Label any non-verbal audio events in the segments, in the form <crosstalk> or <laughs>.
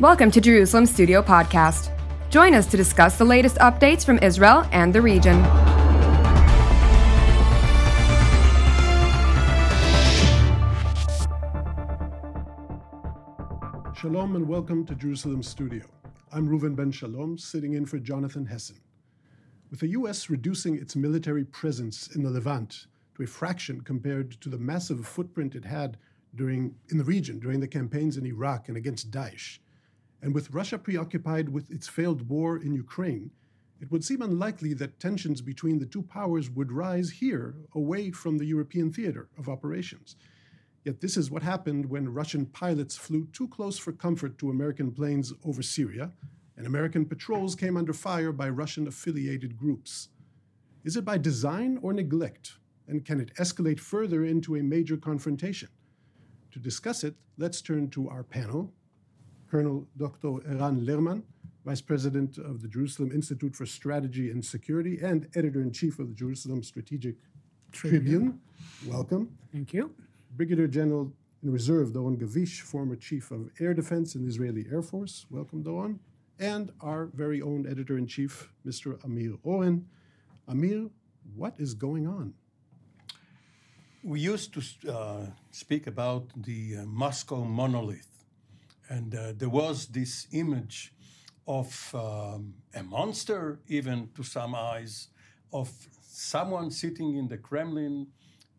Welcome to Jerusalem Studio Podcast. Join us to discuss the latest updates from Israel and the region. Shalom and welcome to Jerusalem Studio. I'm Reuven Ben Shalom, sitting in for Jonathan Hessen. With the U.S. reducing its military presence in the Levant to a fraction compared to the massive footprint it had during, in the region during the campaigns in Iraq and against Daesh, and with Russia preoccupied with its failed war in Ukraine, it would seem unlikely that tensions between the two powers would rise here away from the European theater of operations. Yet this is what happened when Russian pilots flew too close for comfort to American planes over Syria, and American patrols came under fire by Russian affiliated groups. Is it by design or neglect? And can it escalate further into a major confrontation? To discuss it, let's turn to our panel. Colonel Dr. Eran Lerman, Vice President of the Jerusalem Institute for Strategy and Security and Editor in Chief of the Jerusalem Strategic Tribune. Tribune. Welcome. Thank you. Brigadier General in Reserve Doron Gavish, former Chief of Air Defense in the Israeli Air Force. Welcome, Doron. And our very own Editor in Chief, Mr. Amir Oren. Amir, what is going on? We used to uh, speak about the uh, Moscow monolith, and uh, there was this image of um, a monster, even to some eyes, of someone sitting in the Kremlin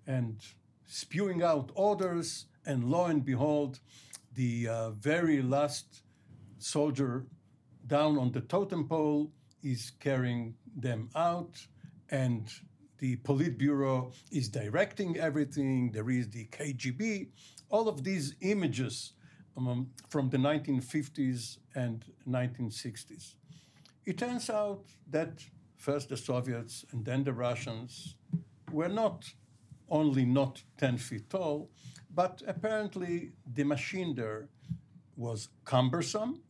and spewing out orders, and lo and behold, the uh, very last soldier down on the totem pole is carrying them out, and the Politburo is directing everything. There is the KGB. All of these images um, from the 1950s and 1960s. It turns out that first the Soviets and then the Russians were not only not 10 feet tall, but apparently the machine there was cumbersome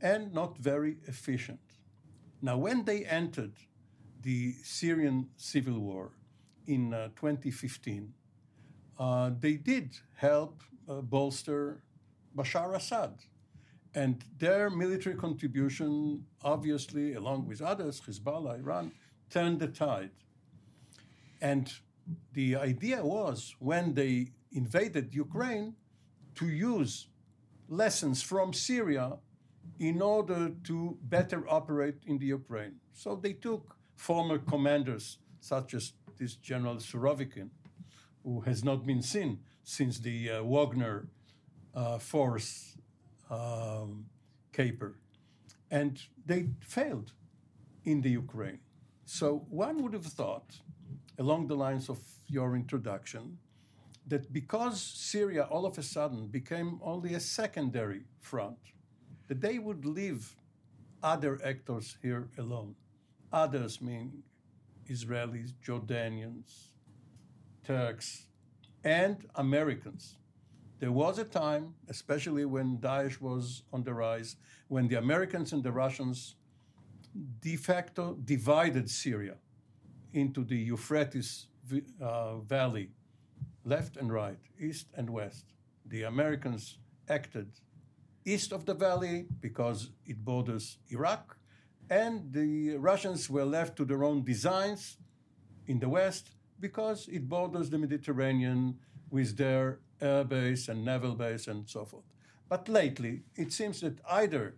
and not very efficient. Now, when they entered the Syrian civil war in uh, 2015, uh, they did help uh, bolster Bashar Assad. And their military contribution, obviously, along with others, Hezbollah, Iran, turned the tide. And the idea was when they invaded Ukraine to use lessons from Syria in order to better operate in the Ukraine. So they took former commanders, such as this General Surovikin, who has not been seen since the uh, Wagner uh, force um, caper. And they failed in the Ukraine. So one would have thought along the lines of your introduction that because Syria all of a sudden became only a secondary front, that they would leave other actors here alone. Others mean Israelis, Jordanians, Turks, and Americans. There was a time, especially when Daesh was on the rise, when the Americans and the Russians de facto divided Syria into the Euphrates uh, Valley, left and right, east and west. The Americans acted east of the valley because it borders Iraq, and the Russians were left to their own designs in the west because it borders the Mediterranean with their air base and naval base and so forth. But lately, it seems that either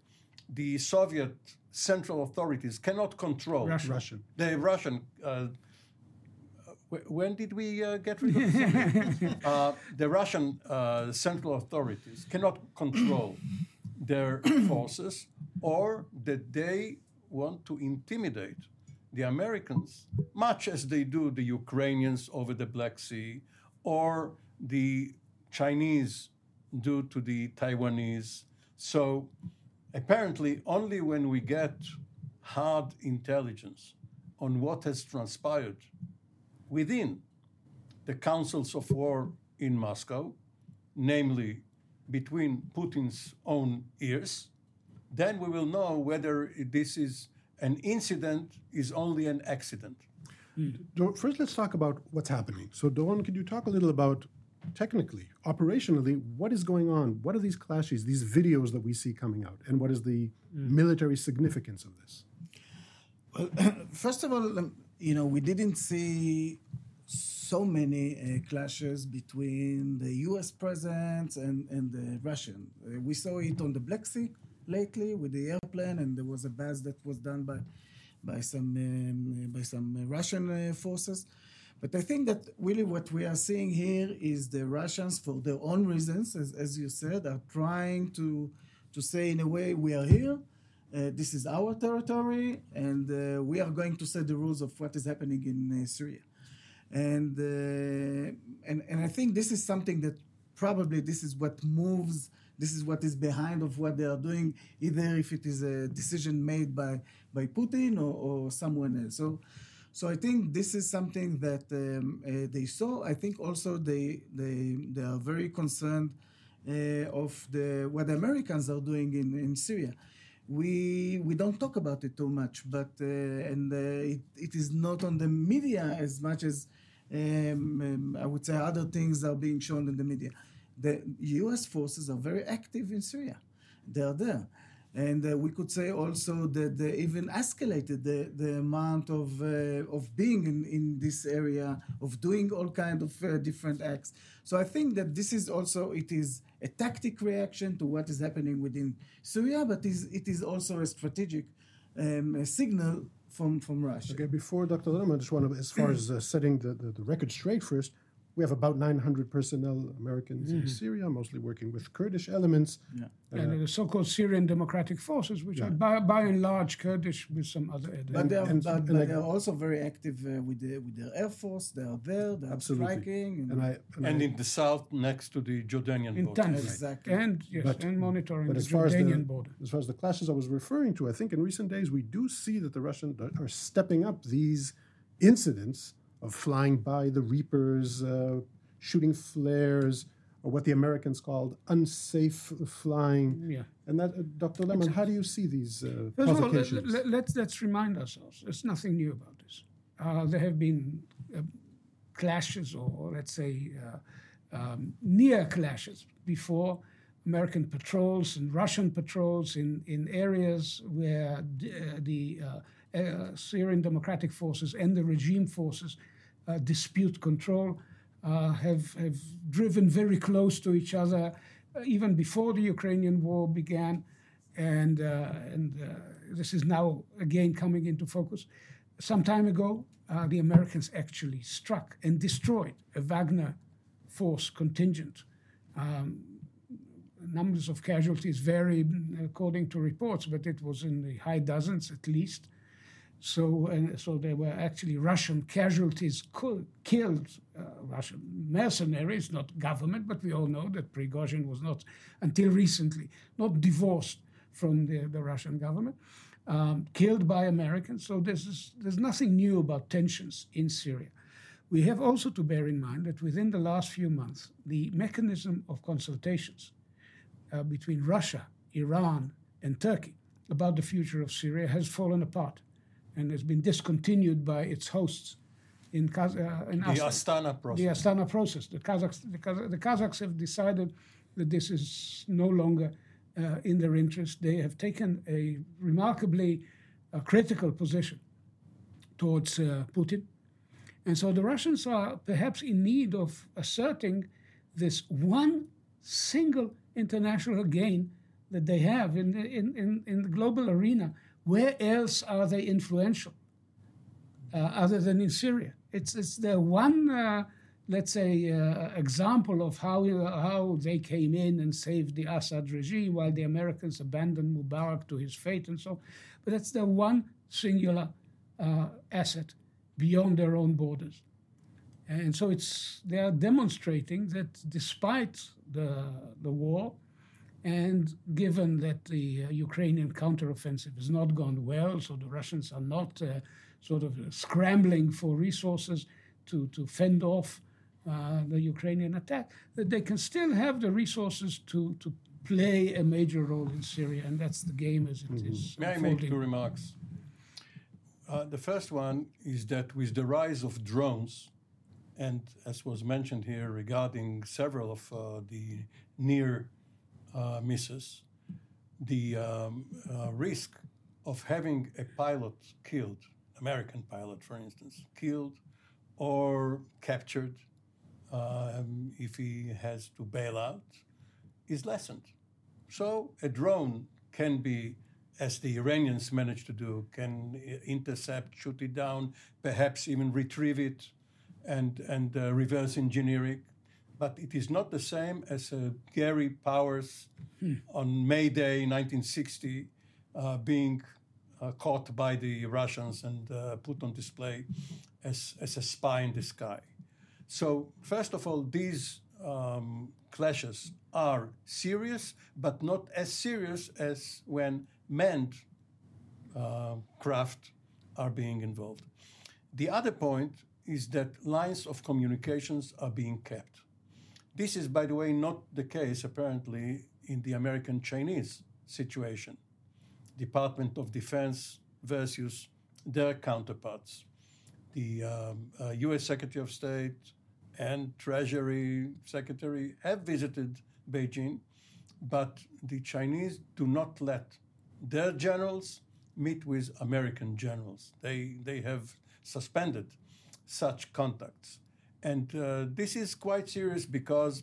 the Soviet central authorities cannot control Russian. Russian. the Russian. Uh, when did we uh, get rid of the, <laughs> uh, the Russian uh, central authorities cannot control their <coughs> forces, or that they want to intimidate the Americans, much as they do the Ukrainians over the Black Sea, or the Chinese do to the Taiwanese. So apparently, only when we get hard intelligence on what has transpired within the councils of war in Moscow, namely between Putin's own ears, then we will know whether this is an incident is only an accident. Mm. First, let's talk about what's happening. So, Doron, could you talk a little about technically, operationally, what is going on? What are these clashes, these videos that we see coming out, and what is the mm. military significance of this? Well, <clears throat> first of all, um, you know, we didn't see so many uh, clashes between the U.S. presence and, and the Russian. Uh, we saw it on the Black Sea lately with the airplane, and there was a buzz that was done by by some um, by some Russian uh, forces. But I think that really what we are seeing here is the Russians, for their own reasons, as, as you said, are trying to to say in a way we are here. Uh, this is our territory, and uh, we are going to set the rules of what is happening in uh, Syria. And, uh, and and I think this is something that probably this is what moves. This is what is behind of what they are doing, either if it is a decision made by by Putin or, or someone else. So so I think this is something that um, uh, they saw. I think also they they they are very concerned uh, of the what the Americans are doing in, in Syria. We we don't talk about it too much, but uh, and uh, it, it is not on the media as much as um, um, I would say other things are being shown in the media. The U.S. forces are very active in Syria. They are there. And uh, we could say also that they even escalated the, the amount of, uh, of being in, in this area, of doing all kind of uh, different acts. So I think that this is also, it is a tactic reaction to what is happening within Syria, but is, it is also a strategic um, a signal from, from Russia. Okay, before Dr. Lerman, I just want to, as far as uh, setting the, the, the record straight first, we have about 900 personnel Americans mm-hmm. in Syria, mostly working with Kurdish elements. Yeah. Uh, and the so-called Syrian Democratic Forces, which yeah. are by, by, and large Kurdish with some other. But they are, and, but, and but they are also very active uh, with the with their air force. They are there. They are absolutely. striking. And, and, I, and, and I, in the south, next to the Jordanian in border. Exactly. And yes, but, and monitoring but the Jordanian the, border. As far as the clashes I was referring to, I think in recent days we do see that the Russians are stepping up these incidents of flying by the Reapers, uh, shooting flares, or what the Americans called unsafe flying. Yeah. And that, uh, Dr. Lerman, how do you see these uh, First provocations? Of all, let, us let's, let's remind ourselves, there's nothing new about this. Uh, there have been uh, clashes, or, or, let's say uh, um, near clashes, before American patrols and Russian patrols in, in areas where uh, the Syrian Democratic Forces and the regime forces dispute control, uh, have, have driven very close to each other uh, even before the Ukrainian war began. And, and this is now again coming into focus. Some time ago, the Americans actually struck and destroyed a Wagner force contingent. Um, numbers of casualties vary according to reports, but it was in the high dozens at least. So, and so there were actually Russian casualties killed, uh, Russian mercenaries, not government, but we all know that Prigozhin was not, until recently, not divorced from the, the Russian government, um, killed by Americans. So there's, there's nothing new about tensions in Syria. We have also to bear in mind that within the last few months, the mechanism of consultations uh, between Russia, Iran, and Turkey about the future of Syria has fallen apart and has been discontinued by its hosts in, Kaz- uh, in the Astana process. The Astana process. The Kazakhs, the, Kaz- the Kazakhs have decided that this is no longer uh, in their interest. They have taken a remarkably uh, critical position towards uh, Putin. And so the Russians are perhaps in need of asserting this one single international gain that they have in the, in, in, in the global arena where else are they influential uh, other than in Syria? It's, it's the one, uh, let's say, uh, example of how, how they came in and saved the Assad regime while the Americans abandoned Mubarak to his fate and so on. But that's the one singular uh, asset beyond their own borders. And so it's, they are demonstrating that despite the, the war, and given that the uh, Ukrainian counteroffensive has not gone well, so the Russians are not uh, sort of scrambling for resources to, to fend off uh, the Ukrainian attack, that they can still have the resources to, to play a major role in Syria, and that's the game as it mm-hmm. is. May unfolding. I make two remarks? Uh, the first one is that with the rise of drones, And as was mentioned here regarding several of uh, the near uh, misses, the um, uh, risk of having a pilot killed, American pilot, for instance, killed or captured um, if he has to bail out is lessened. So a drone can be, as the Iranians managed to do, can intercept, shoot it down, perhaps even retrieve it and, and uh, reverse engineer it. But it is not the same as uh, Gary Powers hmm. on May Day 1960 uh, being uh, caught by the Russians and uh, put on display as, as a spy in the sky. So, first of all, these um, clashes are serious, but not as serious as when manned uh, craft are being involved. The other point is that lines of communications are being kept. This is, by the way, not the case apparently in the American Chinese situation. Department of Defense versus their counterparts. The um, uh, US Secretary of State and Treasury Secretary have visited Beijing, but the Chinese do not let their generals meet with American generals. They, they have suspended such contacts. And uh, this is quite serious because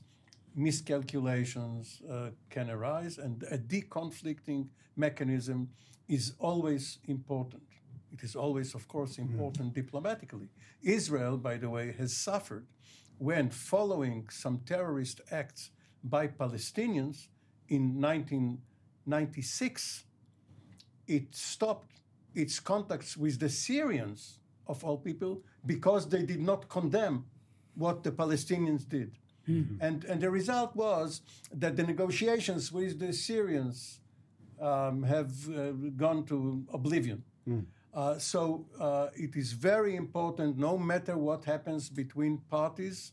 miscalculations uh, can arise, and a deconflicting mechanism is always important. It is always, of course, important mm. diplomatically. Israel, by the way, has suffered when, following some terrorist acts by Palestinians in 1996, it stopped its contacts with the Syrians, of all people, because they did not condemn what the Palestinians did. Mm-hmm. And, and the result was that the negotiations with the Syrians um, have uh, gone to oblivion. Mm. Uh, so uh, it is very important, no matter what happens between parties,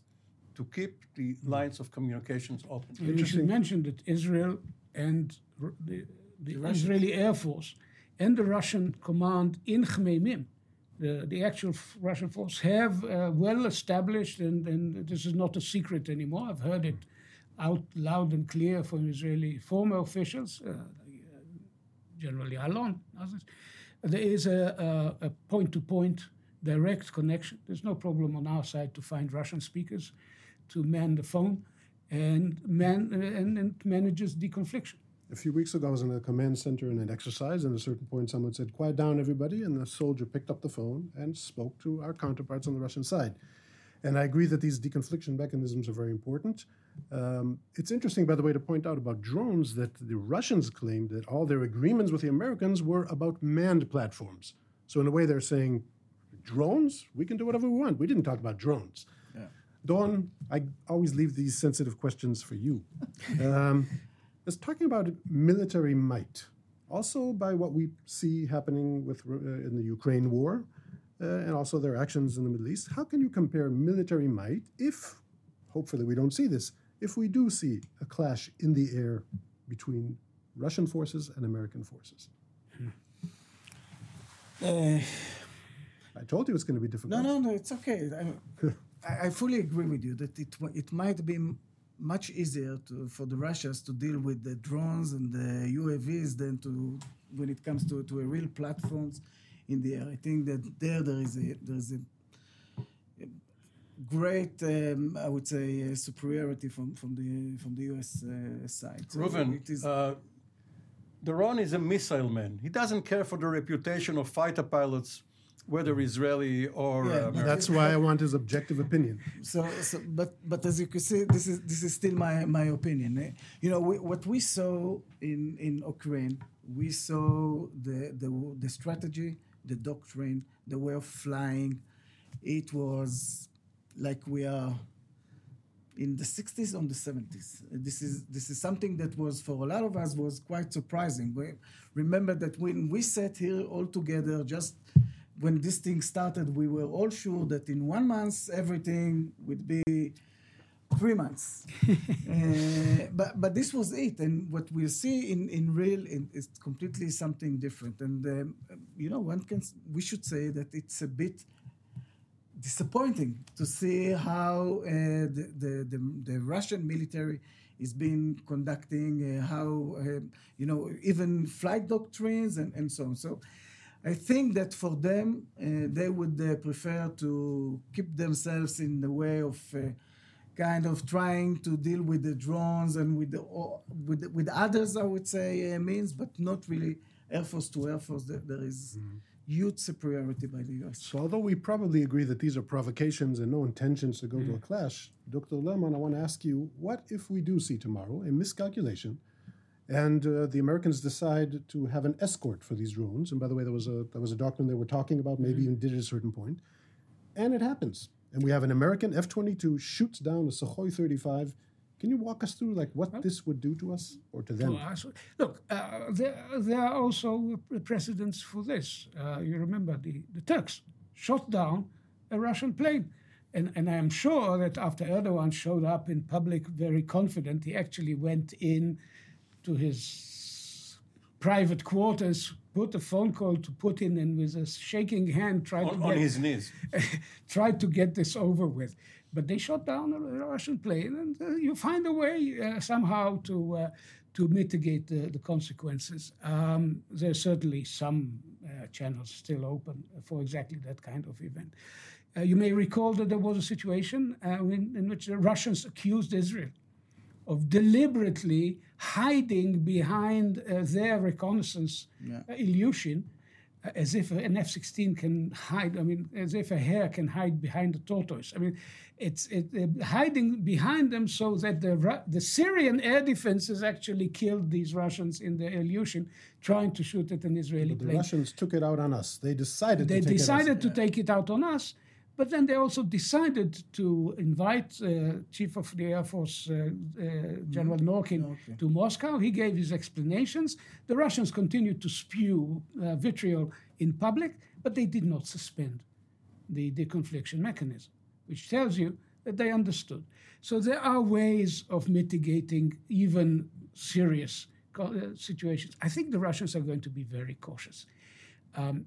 to keep the mm. lines of communications open. And you should mention that Israel and the, the, the Israeli Air Force and the Russian command in Khmeimim, the, the actual Russian force, have uh, well established, and, and this is not a secret anymore. I've heard it out loud and clear from Israeli former officials, uh, General others there is a, a, a point-to-point direct connection. There's no problem on our side to find Russian speakers to man the phone and man and, and manages deconfliction. A few weeks ago, I was in a command center in an exercise, and at a certain point, someone said, "Quiet down, everybody!" And the soldier picked up the phone and spoke to our counterparts on the Russian side. And I agree that these deconfliction mechanisms are very important. Um, it's interesting, by the way, to point out about drones that the Russians claimed that all their agreements with the Americans were about manned platforms. So, in a way, they're saying, drones, we can do whatever we want. We didn't talk about drones. Yeah. Doron, I always leave these sensitive questions for you. <laughs> um, it's talking about military might, also by what we see happening with uh, in the Ukraine war, uh, and also their actions in the Middle East. How can you compare military might if, hopefully, we don't see this, if we do see a clash in the air between Russian forces and American forces? Hmm. Uh, I told you it's going to be difficult. No, no, no, it's okay. I, I fully agree with you that it, it might be much easier to, for the Russians to deal with the drones and the UAVs than to when it comes to, to a real platforms in the air. I think that there there is a there is a great, um, I would say, uh, superiority from, from the from the U.S. Uh, side. So Reuven, uh, Doron is a missile man. He doesn't care for the reputation of fighter pilots, whether Israeli or yeah, uh, That's why I want his objective opinion. So, so, but but as you can see, this is this is still my my opinion. Eh? You know, we, what we saw in in Ukraine, we saw the the the strategy, the doctrine, the way of flying. It was like we are in the 60s or the 70s. This is this is something that was for a lot of us was quite surprising. We remember that when we sat here all together, just when this thing started, we were all sure that in one month everything would be three months. uh, <laughs> but but this was it, and what we see in in real is completely something different. And um, you know, one can we should say that it's a bit disappointing to see how uh, the, the, the, the, Russian military is been conducting, uh, how, uh, you know, even flight doctrines and, and so on. So I think that for them, uh, they would uh, prefer to keep themselves in the way of uh, kind of trying to deal with the drones and with the, with, with others, I would say, means, but not really Air Force to Air Force. There, there is, mm-hmm huge superiority by the US. So, although we probably agree that these are provocations and no intentions to go mm. to a mm. clash, Dr. Lerman, I want to ask you what if we do see tomorrow a miscalculation and uh, the Americans decide to have an escort for these drones? And by the way, there was a, there was a doctrine they were talking about, maybe mm. even did at a certain point, and it happens. And we have an American F 22 shoots down a Sukhoi 35 can you walk us through like what this would do to us or to them? Look, uh, there, there are also precedents for this. Uh, you remember the, the Turks shot down a Russian plane. And, and I am sure that after Erdogan showed up in public very confident, he actually went in to his private quarters, put a phone call to Putin, and with a shaking hand tried on, to on get, his knees, <laughs> tried to get this over with. But they shot down a Russian plane, and uh, you find a way uh, somehow to uh, to mitigate the, the consequences. Um, there's certainly some uh, channels still open for exactly that kind of event. Uh, you may recall that there was a situation uh, in, in which the Russians accused Israel of deliberately hiding behind uh, their reconnaissance yeah. Uh, Ilyushin uh, as if an F-16 can hide. I mean, as if a hare can hide behind a tortoise. I mean, it's it, uh, hiding behind them so that the the Syrian air defenses actually killed these Russians in the Ilyushin, trying to shoot at an Israeli but plane. The Russians took it out on us. They decided. They to decided to take it out on us. But then they also decided to invite uh, Chief of the Air Force uh, uh, General mm-hmm. Norkin okay. to Moscow. He gave his explanations. The Russians continued to spew uh, vitriol in public, but they did not suspend the deconfliction mechanism, which tells you that they understood. So there are ways of mitigating even serious uh, situations. I think the Russians are going to be very cautious. Um,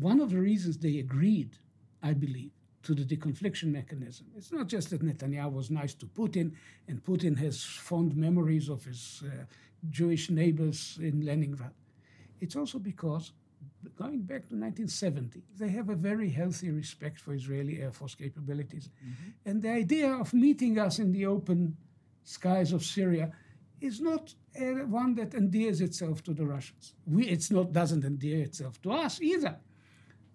one of the reasons they agreed I believe, to the deconfliction mechanism. It's not just that Netanyahu was nice to Putin, and Putin has fond memories of his uh, Jewish neighbors in Leningrad. It's also because, going back to 1970, they have a very healthy respect for Israeli Air Force capabilities. Mm-hmm. And the idea of meeting us in the open skies of Syria is not uh, one that endears itself to the Russians. We, it's not doesn't endear itself to us either.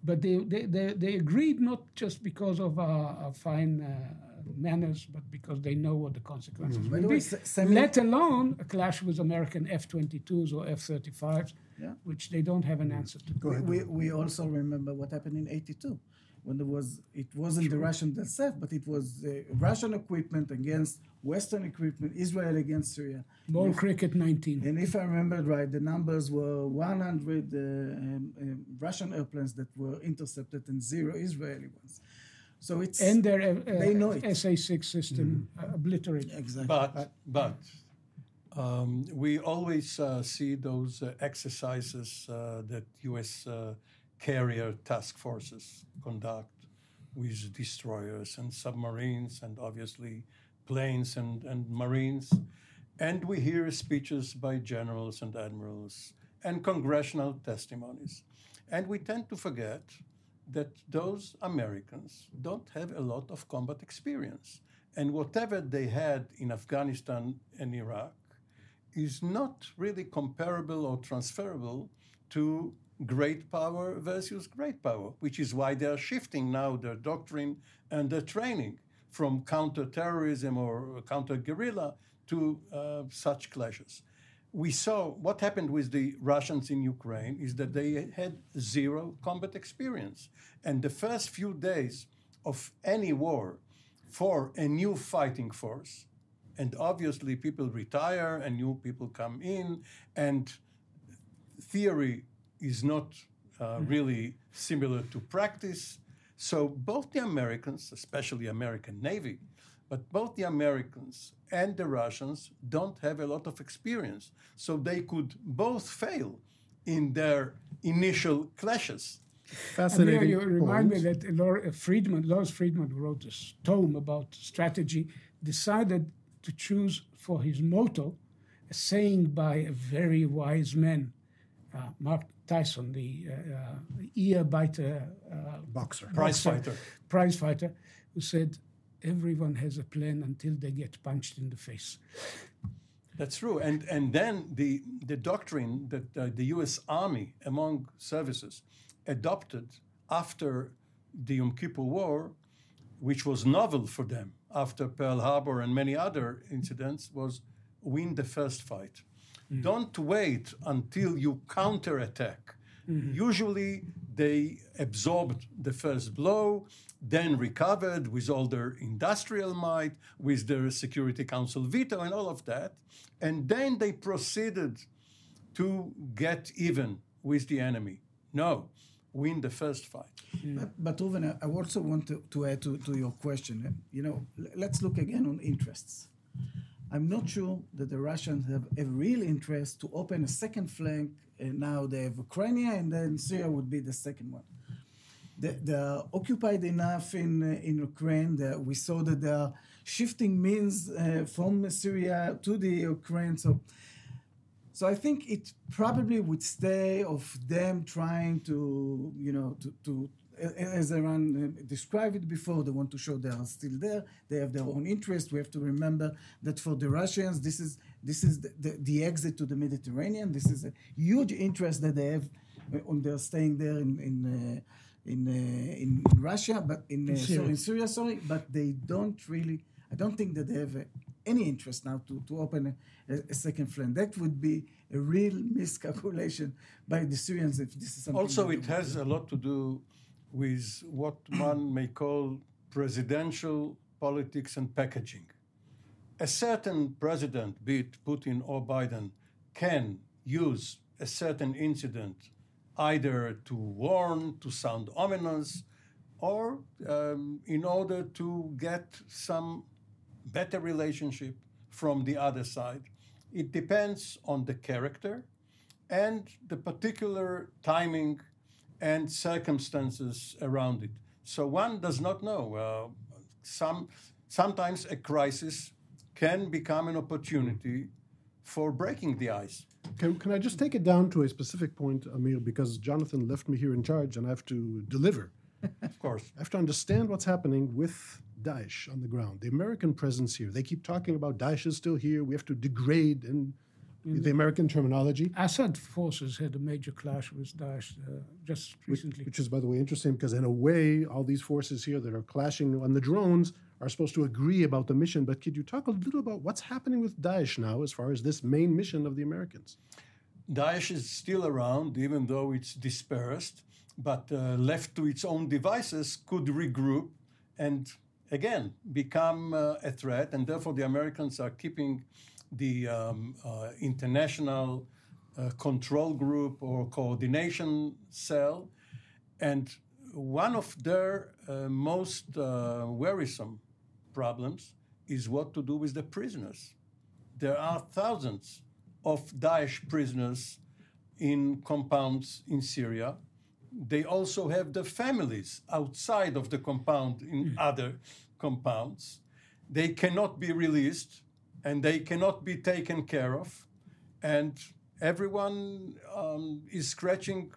But they, they, they, they agreed not just because of our, our fine uh, manners, but because they know what the consequences mm-hmm. will be. Way, let alone a clash with American F 22s or F 35s, yeah. which they don't have an answer to. We, we also remember what happened in 82 when there was it wasn't sure. the Russian themselves, but it was uh, Russian equipment against Western equipment, Israel against Syria. Mole Cricket 19. And if I remember right, the numbers were 100 uh, um, um, Russian airplanes that were intercepted and zero Israeli ones. So it's and their uh, they know it. SA6 system mm-hmm. uh, obliterated. Exactly. But but um, we always uh, see those uh, exercises uh, that U.S carrier task forces conduct with destroyers and submarines and obviously planes and, and marines. And we hear speeches by generals and admirals and congressional testimonies. And we tend to forget that those Americans don't have a lot of combat experience. And whatever they had in Afghanistan and Iraq is not really comparable or transferable to great power versus great power, which is why they are shifting now their doctrine and their training from counterterrorism or counter guerrilla to uh, such clashes. We saw what happened with the Russians in Ukraine is that they had zero combat experience. And the first few days of any war for a new fighting force, and obviously people retire and new people come in, and theory is not uh, mm-hmm. really similar to practice. So both the Americans, especially American Navy, but both the Americans and the Russians don't have a lot of experience. So they could both fail in their initial clashes. Fascinating. you remind point. me that Laura Friedman, Lawrence Freedman, who wrote this tome about strategy, decided to choose for his motto a saying by a very wise man, uh, Mark Tyson, the uh, uh, ear biter uh, boxer. Prize fighter. prize fighter, who said, Everyone has a plan until they get punched in the face. That's true. And, and then the, the doctrine that uh, the US Army, among services, adopted after the Yom Kippur War, which was novel for them after Pearl Harbor and many other incidents, was win the first fight. Mm. Don't wait until you counterattack. Mm-hmm. Usually they absorbed the first blow, then recovered with all their industrial might, with their Security Council veto and all of that. And then they proceeded to get even with the enemy. No, win the first fight. Mm. But, but Reuven, I- I also want to, to add to, to your question. You know, let's look again on interests. I'm not sure that the Russians have a real interest to open a second flank. And now they have Ukraine, and then Syria would be the second one. They, they're occupied enough in uh, in Ukraine that we saw that they are shifting means uh, from Syria to the Ukraine. So so I think it probably would stay of them trying to, you know, to, to as Eran uh, described it before, they want to show they are still there. They have their own interest. We have to remember that for the Russians, this is this is the, the, the exit to the Mediterranean. This is a huge interest that they have uh, on their staying there in in uh, in, uh, in in Russia, but in, uh, Syria. Sorry, in Syria, sorry. But they don't really. I don't think that they have uh, any interest now to, to open a, a, a second flank. That would be a real miscalculation by the Syrians if this is something. Also, it has do. a lot to do with what one may call presidential politics and packaging. A certain president, be it Putin or Biden, can use a certain incident either to warn, to sound ominous, or um, in order to get some better relationship from the other side. It depends on the character and the particular timing and circumstances around it. So one does not know. Uh, some, sometimes a crisis can become an opportunity for breaking the ice. Can, can I just take it down to a specific point, Amir, because Jonathan left me here in charge and I have to deliver. Of course. I have to understand what's happening with Daesh on the ground. The American presence here. They keep talking about Daesh is still here. We have to degrade in the American terminology, Assad forces had a major clash with Daesh uh, just recently. which is, by the way, interesting because in a way, all these forces here that are clashing on the drones are supposed to agree about the mission. But could you talk a little about what's happening with Daesh now as far as this main mission of the Americans? Daesh is still around, even though it's dispersed, but uh, left to its own devices, could regroup and again become uh, a threat. And therefore, the Americans are keeping the um, uh, international uh, control group or coordination cell. And one of their uh, most uh, worrisome problems is what to do with the prisoners. There are thousands of Daesh prisoners in compounds in Syria. They also have their families outside of the compound in other compounds. They cannot be released and they cannot be taken care of. And everyone um, is scratching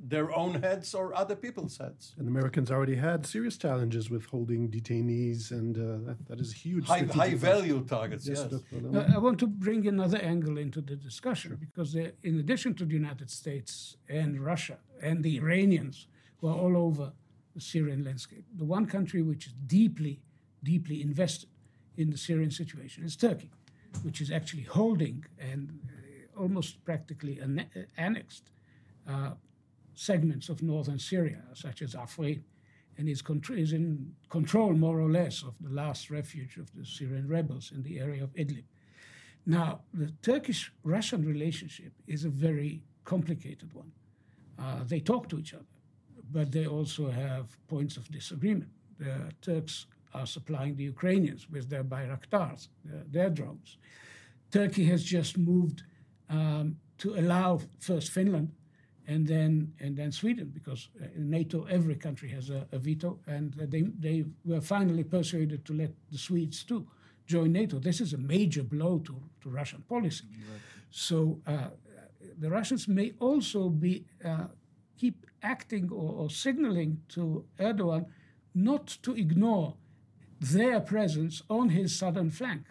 their own heads or other people's heads. And Americans already had serious challenges with holding detainees, and uh, that, that is huge. High, high value targets, Yes, yes. Dr. Lerman. I want to bring another angle into the discussion because there, in addition to the United States and Russia and the Iranians who are all over the Syrian landscape, the one country which is deeply, deeply invested in the Syrian situation is Turkey, which is actually holding and uh, almost practically anne- uh, annexed uh, segments of northern Syria, such as Afrin, and is, contr- is in control, more or less, of the last refuge of the Syrian rebels in the area of Idlib. Now, the Turkish Russian relationship is a very complicated one. Uh, they talk to each other, but they also have points of disagreement. The Turks are supplying the Ukrainians with their Bayraktars, their, their drones. Turkey has just moved um, to allow first Finland and then and then Sweden, because uh, in NATO every country has a, a veto, and they they were finally persuaded to let the Swedes too join NATO. This is a major blow to, to Russian policy. Right. So uh, the Russians may also be uh, keep acting or, or signaling to Erdogan not to ignore their presence on his southern flank,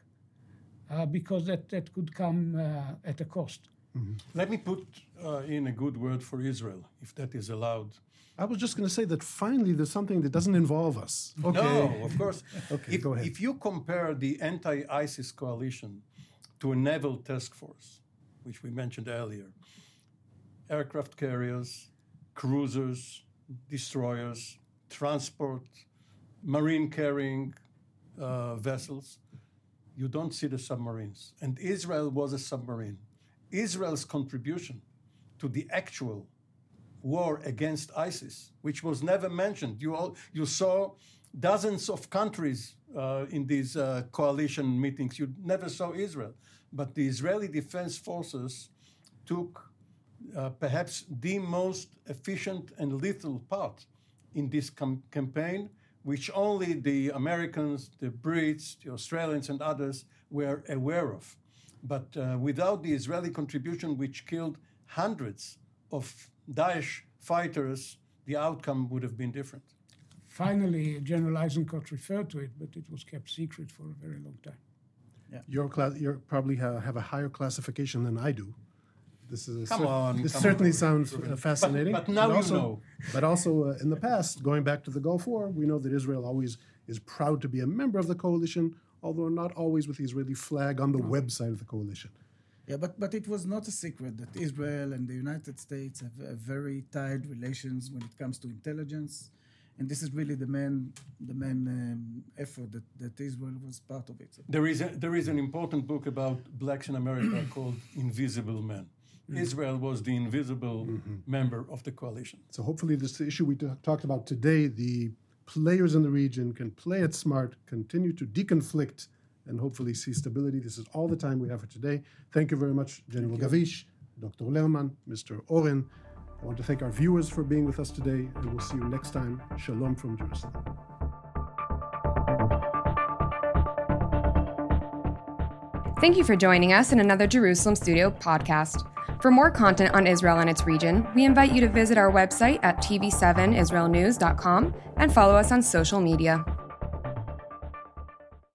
uh, because that, that could come uh, at a cost. Mm-hmm. Let me put uh, in a good word for Israel, if that is allowed. I was just going to say that finally there's something that doesn't involve us. Okay. No, of course. <laughs> okay, if, go ahead. If you compare the anti ISIS coalition to a naval task force, which we mentioned earlier, aircraft carriers, cruisers, destroyers, transport, marine carrying uh, vessels, you don't see the submarines. And Israel was a submarine. Israel's contribution to the actual war against ISIS, which was never mentioned. You, all, you saw dozens of countries uh, in these uh, coalition meetings. You never saw Israel. But the Israeli Defense Forces took uh, perhaps the most efficient and lethal part in this com- campaign, which only the Americans, the Brits, the Australians, and others were aware of. But uh, without the Israeli contribution, which killed hundreds of Daesh fighters, the outcome would have been different. Finally, General Eisenkot referred to it, but it was kept secret for a very long time. Yeah. Your class, you probably have, have, a higher classification than I do. This is come on. <laughs> This come certainly on. sounds uh, fascinating. But, but now but also, you know. But also, uh, in the past, going back to the Gulf War, we know that Israel always is proud to be a member of the coalition, although not always with the Israeli flag on the website of the coalition. Yeah, but, but it was not a secret that Israel and the United States have very tight relations when it comes to intelligence. And this is really the main, the main um, effort that, that Israel was part of it. There is, a, there is an important book about blacks in America called Invisible Men. Mm-hmm. Israel was the invisible mm-hmm. member of the coalition. So hopefully, this issue we t- talked about today, the players in the region can play it smart, continue to deconflict and hopefully see stability. This is all the time we have for today. Thank you very much, General Gavish, Dr. Lerman, Mr. Oren. I want to thank our viewers for being with us today, and we'll see you next time. Shalom from Jerusalem. Thank you for joining us in another Jerusalem Studio podcast. For more content on Israel and its region, we invite you to visit our website at tv7israelnews.com and follow us on social media.